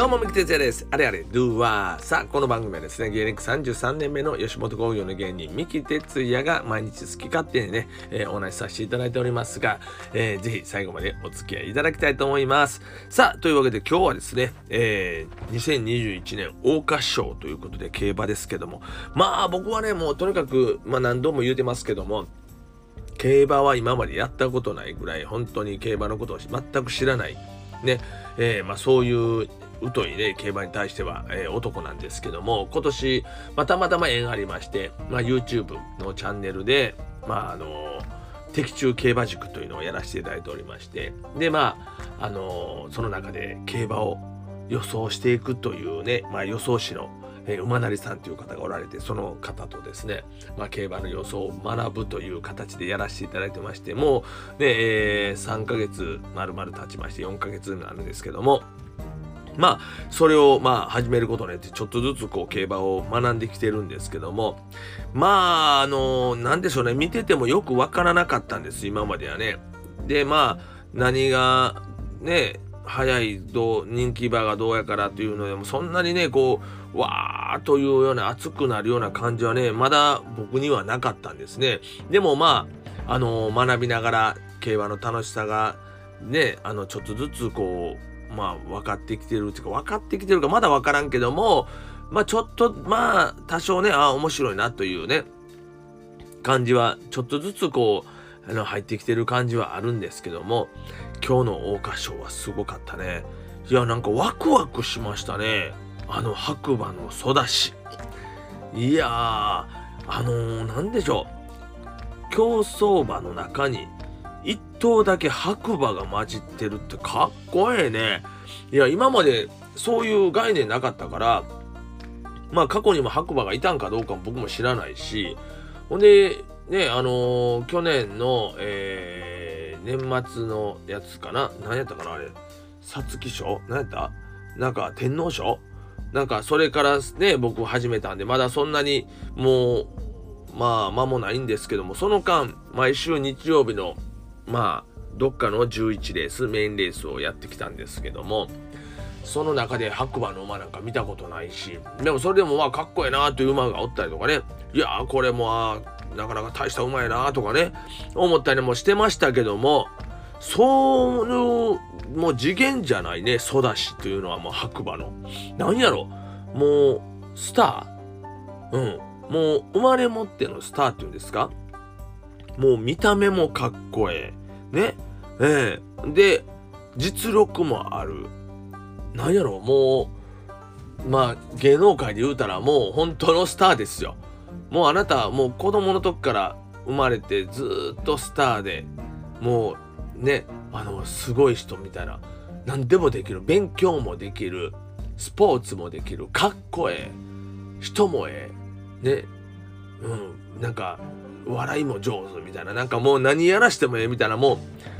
どうも、三木哲也です。あれあれ、ドゥワー。さあ、この番組はですね、芸歴33年目の吉本興業の芸人、三木哲也が毎日好き勝手にね、えーお話しさせていただいておりますが、えーぜひ最後までお付き合いいただきたいと思います。さあ、というわけで今日はですね、えー2021年桜花賞ということで競馬ですけども、まあ僕はね、もうとにかく、まあ何度も言うてますけども、競馬は今までやったことないぐらい本当に競馬のことを全く知らないね、えーまあ、そういう疎いね競馬に対しては、えー男なんですけども今年、ま、たまたま縁ありまして、まあ、YouTube のチャンネルでまああの的中競馬塾というのをやらせていただいておりましてでまああのその中で競馬を予想していくというね、まあ、予想士のえー馬成さんという方がおられてその方とですね、まあ、競馬の予想を学ぶという形でやらせていただいてましてもう、ねえー3ヶ月丸々経ちまして4ヶ月になるんですけどもまあそれをまあ始めることによってちょっとずつこう競馬を学んできてるんですけどもまああのなんでしょうね見ててもよくわからなかったんです今まではね。でまあ何がね早いどう人気馬がどうやからというのでもそんなにねこうわーというような熱くなるような感じはねまだ僕にはなかったんですね。でもまああの学びながら競馬の楽しさがねあのちょっとずつこうまあ分かってきてるっていうか分かってきてるかまだ分からんけどもまあちょっとまあ多少ねああ面白いなというね感じはちょっとずつこうあの入ってきてる感じはあるんですけども今日の桜花賞はすごかったね。いやなんかワクワクしましたね。あの白馬のソダシ。いやーあのー、でしょう。競走馬の中に頭だけ白馬が混じってるってかっこええね。いや今までそういう概念なかったからまあ過去にも白馬がいたんかどうかも僕も知らないしほんでねあのー去年の、えー年末のやつかな？何やったかなあれ？皐月賞？何やった？なんか天皇賞？なんかそれからね僕始めたんでまだそんなにもうまあ間もないんですけどもその間毎週日曜日のまあどっかの11レースメインレースをやってきたんですけどもその中で白馬の馬なんか見たことないしでもそれでもまあかっこええなという馬がおったりとかねいやこれもなかなか大した馬やなとかね思ったりもしてましたけどもそういうもう次元じゃないねソダシというのはもう白馬の。何やろもうスター。うん。もう生まれ持ってのスターっていうんですか？もう見た目もかっこええ。ね。ええ。で実力もある。なんやろもうまあ芸能界で言うたらもう本当のスターですよ。もうあなたはもう子供の時から生まれてずっとスターでもうねあのすごい人みたいな。何でもできる。勉強もできる。スポーツもできる。かっこええ。人もええ。ね。うん。なんか笑いも上手みたいな。なんかもう何やらしてもええみたいなもう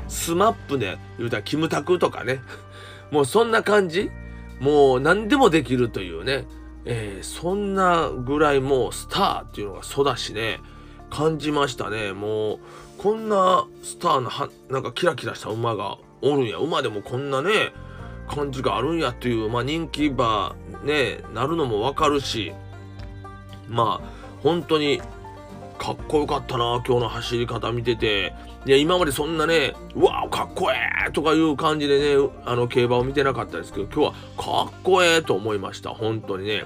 スマップで言うたらキムタクとかね。もうそんな感じ。もう何でもできるというね、えーそんなぐらいもうスターっていうのがそうだしね。感じましたね。もうこんなスターのはなんかキラキラした馬がおるんや。馬でもこんなね感じがあるんやっていう、まあ、人気馬ねなるのもわかるし。まあ本当にかっこよかったな今日の走り方見てて。いや今までそんなねうわかっこええとかいう感じでねあの競馬を見てなかったですけど今日はかっこええと思いました。本当にね。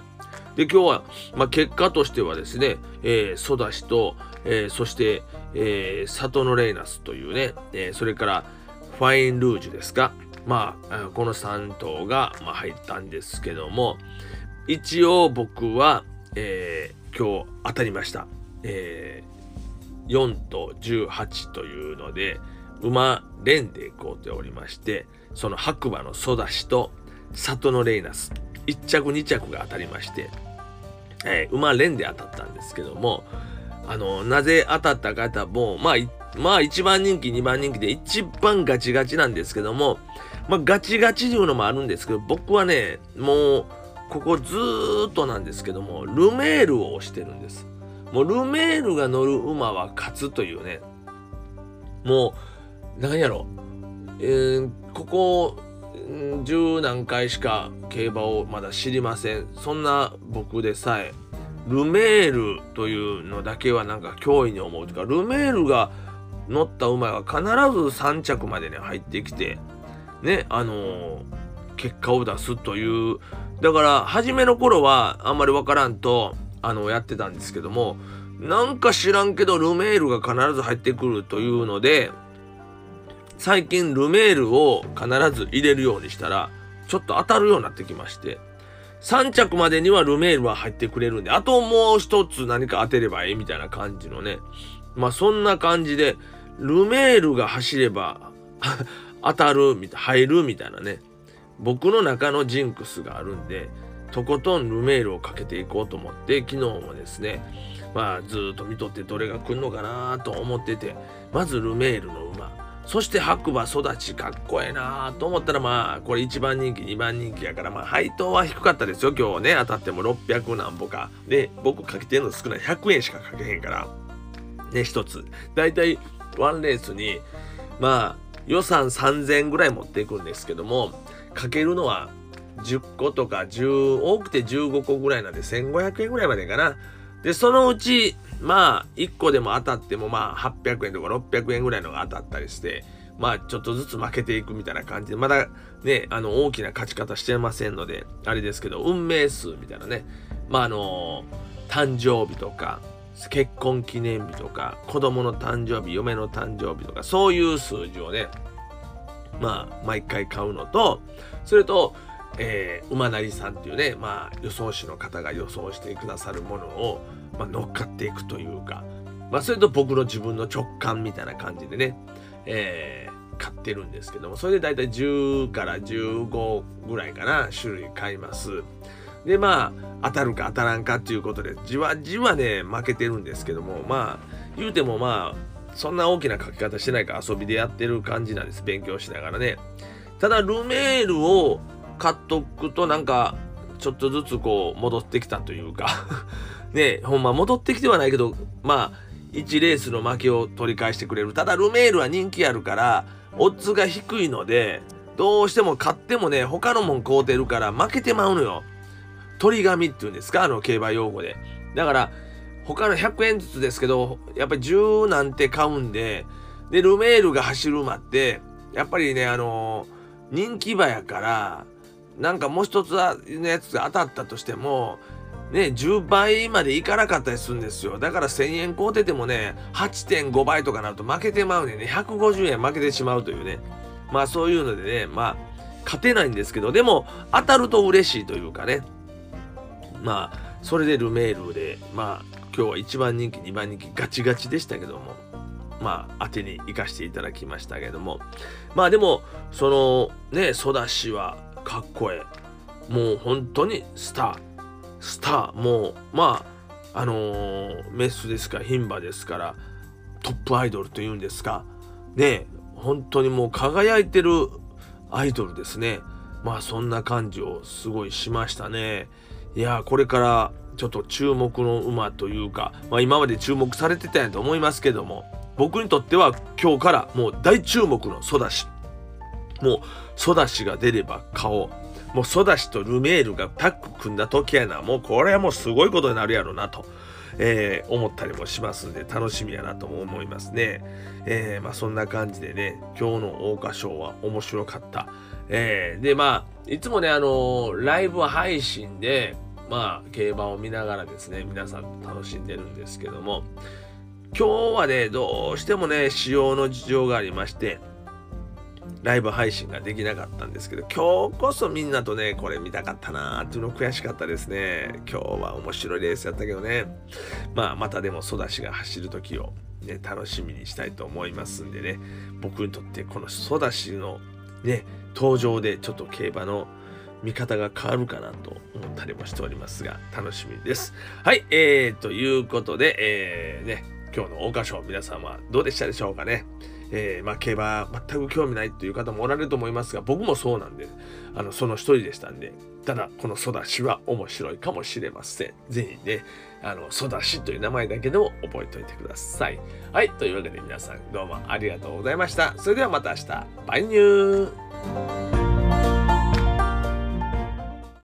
で今日は、まあ、結果としてはですね、えー、ソダシと、えーそして、えーサトノレイナスというね、えーそれからファインルージュですか。まあこの3頭が、まあ、入ったんですけども一応僕は、えー今日当たりました、えー4と18というので馬連で行こうておりましてその白馬のソダシと里のレイナス1着2着が当たりまして、えー馬連で当たったんですけどもあのなぜ当たったかやったらもまあまあ1番人気2番人気で一番ガチガチなんですけどもまあガチガチというのもあるんですけど僕はねもうここずーっとなんですけどもルメールを押してるんです。もうルメールが乗る馬は勝つというね。もうなんやろ、えーここ十何回しか競馬をまだ知りません。そんな僕でさえルメールというのだけはなんか脅威に思う。というかルメールが乗った馬が必ず3着までに入ってきてねあのー、結果を出すという。だから初めの頃はあんまり分からんとあのやってたんですけどもなんか知らんけどルメールが必ず入ってくるというので最近ルメールを必ず入れるようにしたらちょっと当たるようになってきまして3着までにはルメールは入ってくれるんであともう一つ何か当てればいいみたいな感じのねまあそんな感じでルメールが走れば 当たるみたい入るみたいなね僕の中のジンクスがあるんでとことんルメールをかけていこうと思って昨日もですねまあずっと見とってどれが来るのかなと思っててまずルメールの馬。そして白馬育ちかっこええなと思ったらまあこれ1番人気2番人気やからまあ配当は低かったですよ。今日ね当たっても600何歩か。で僕かけてるの少ない。100円しかかけへんから。ね一つ。だいたいワンレースにまあ予算3000ぐらい持っていくんですけどもかけるのは10個とか10多くて15個ぐらいなんで1500円ぐらいまでかな。でそのうちまあ1個でも当たってもまあ800円とか600円ぐらいのが当たったりしてまあちょっとずつ負けていくみたいな感じでまだねあの大きな勝ち方してませんのであれですけど運命数みたいなね。まああの誕生日とか結婚記念日とか子供の誕生日嫁の誕生日とかそういう数字をねまあ毎回買うのとそれとえー、馬なりさんっていうね、まあ、予想士の方が予想してくださるものを、まあ、乗っかっていくというか、まあ、それと僕の自分の直感みたいな感じでね、えー、買ってるんですけども、それでだいたい10から15ぐらいかな、種類買います。で、まあ、当たるか当たらんかっていうことで、じわじわね、負けてるんですけども、まあ、言うてもまあ、そんな大きな書き方してないから遊びでやってる感じなんです。勉強しながらね。ただ、ルメールを買っとくとなんか、ちょっとずつこう、戻ってきたというか ね、ほんま戻ってきてはないけど、まあ、1レースの負けを取り返してくれる。ただ、ルメールは人気あるから、オッズが低いので、どうしても勝ってもね、他のもん買うてるから負けてまうのよ。鳥紙っていうんですか？あの競馬用語で。だから、他の100円ずつですけど、やっぱり10なんて買うんで、で、ルメールが走る馬って、やっぱりね、あの、人気馬やから、なんかもう一つのやつが当たったとしても、ね、10倍までいかなかったりするんですよ。だから1000円買うててもね、8.5倍とかなると負けてまうねんね、150円負けてしまうというね。まあそういうのでね、まあ、勝てないんですけど、でも当たると嬉しいというかね。まあ、それでルメールで、まあ、今日は1番人気、2番人気ガチガチでしたけども、まあ、当てに行かせていただきましたけども、まあでも、そのね、ソダシはかっこええ。もう本当にスター。スター。もうまああのー、メスですか牝馬ですからトップアイドルというんですか。ね本当にもう輝いてるアイドルですね。まあそんな感じをすごいしましたね。いやこれからちょっと注目の馬というか、まあ、今まで注目されてたんやと思いますけども僕にとっては今日からもう大注目のソダシ。もうソダシが出れば顔もうソダシとルメールがタッグ組んだ時やな。もうこれはもうすごいことになるやろなと、えー、思ったりもしますんで楽しみやなとも思いますね、えー、まあそんな感じでね今日の桜花賞は面白かった、えー、でまあいつもねあのライブ配信でまあ競馬を見ながらですね皆さん楽しんでるんですけども今日はねどうしてもね仕様の事情がありましてライブ配信ができなかったんですけど、今日こそみんなとね、これ見たかったなーっていうの悔しかったですね。今日は面白いレースやったけどね。まあ、またでもソダシが走る時を、ね、楽しみにしたいと思いますんでね、僕にとってこのソダシのね、登場でちょっと競馬の見方が変わるかなと思ったりもしておりますが、楽しみです。はい、えー、ということで、えー、ね、今日の桜花賞皆さんはどうでしたでしょうかね。えー、まあ、競馬全く興味ないという方もおられると思いますが、僕もそうなんで、あの、その一人でしたんで、ただ、このソダシは面白いかもしれません。ぜひね、あの、ソダシという名前だけでも覚えておいてください。はい、というわけで皆さんどうもありがとうございました。それではまた明日、バイニュー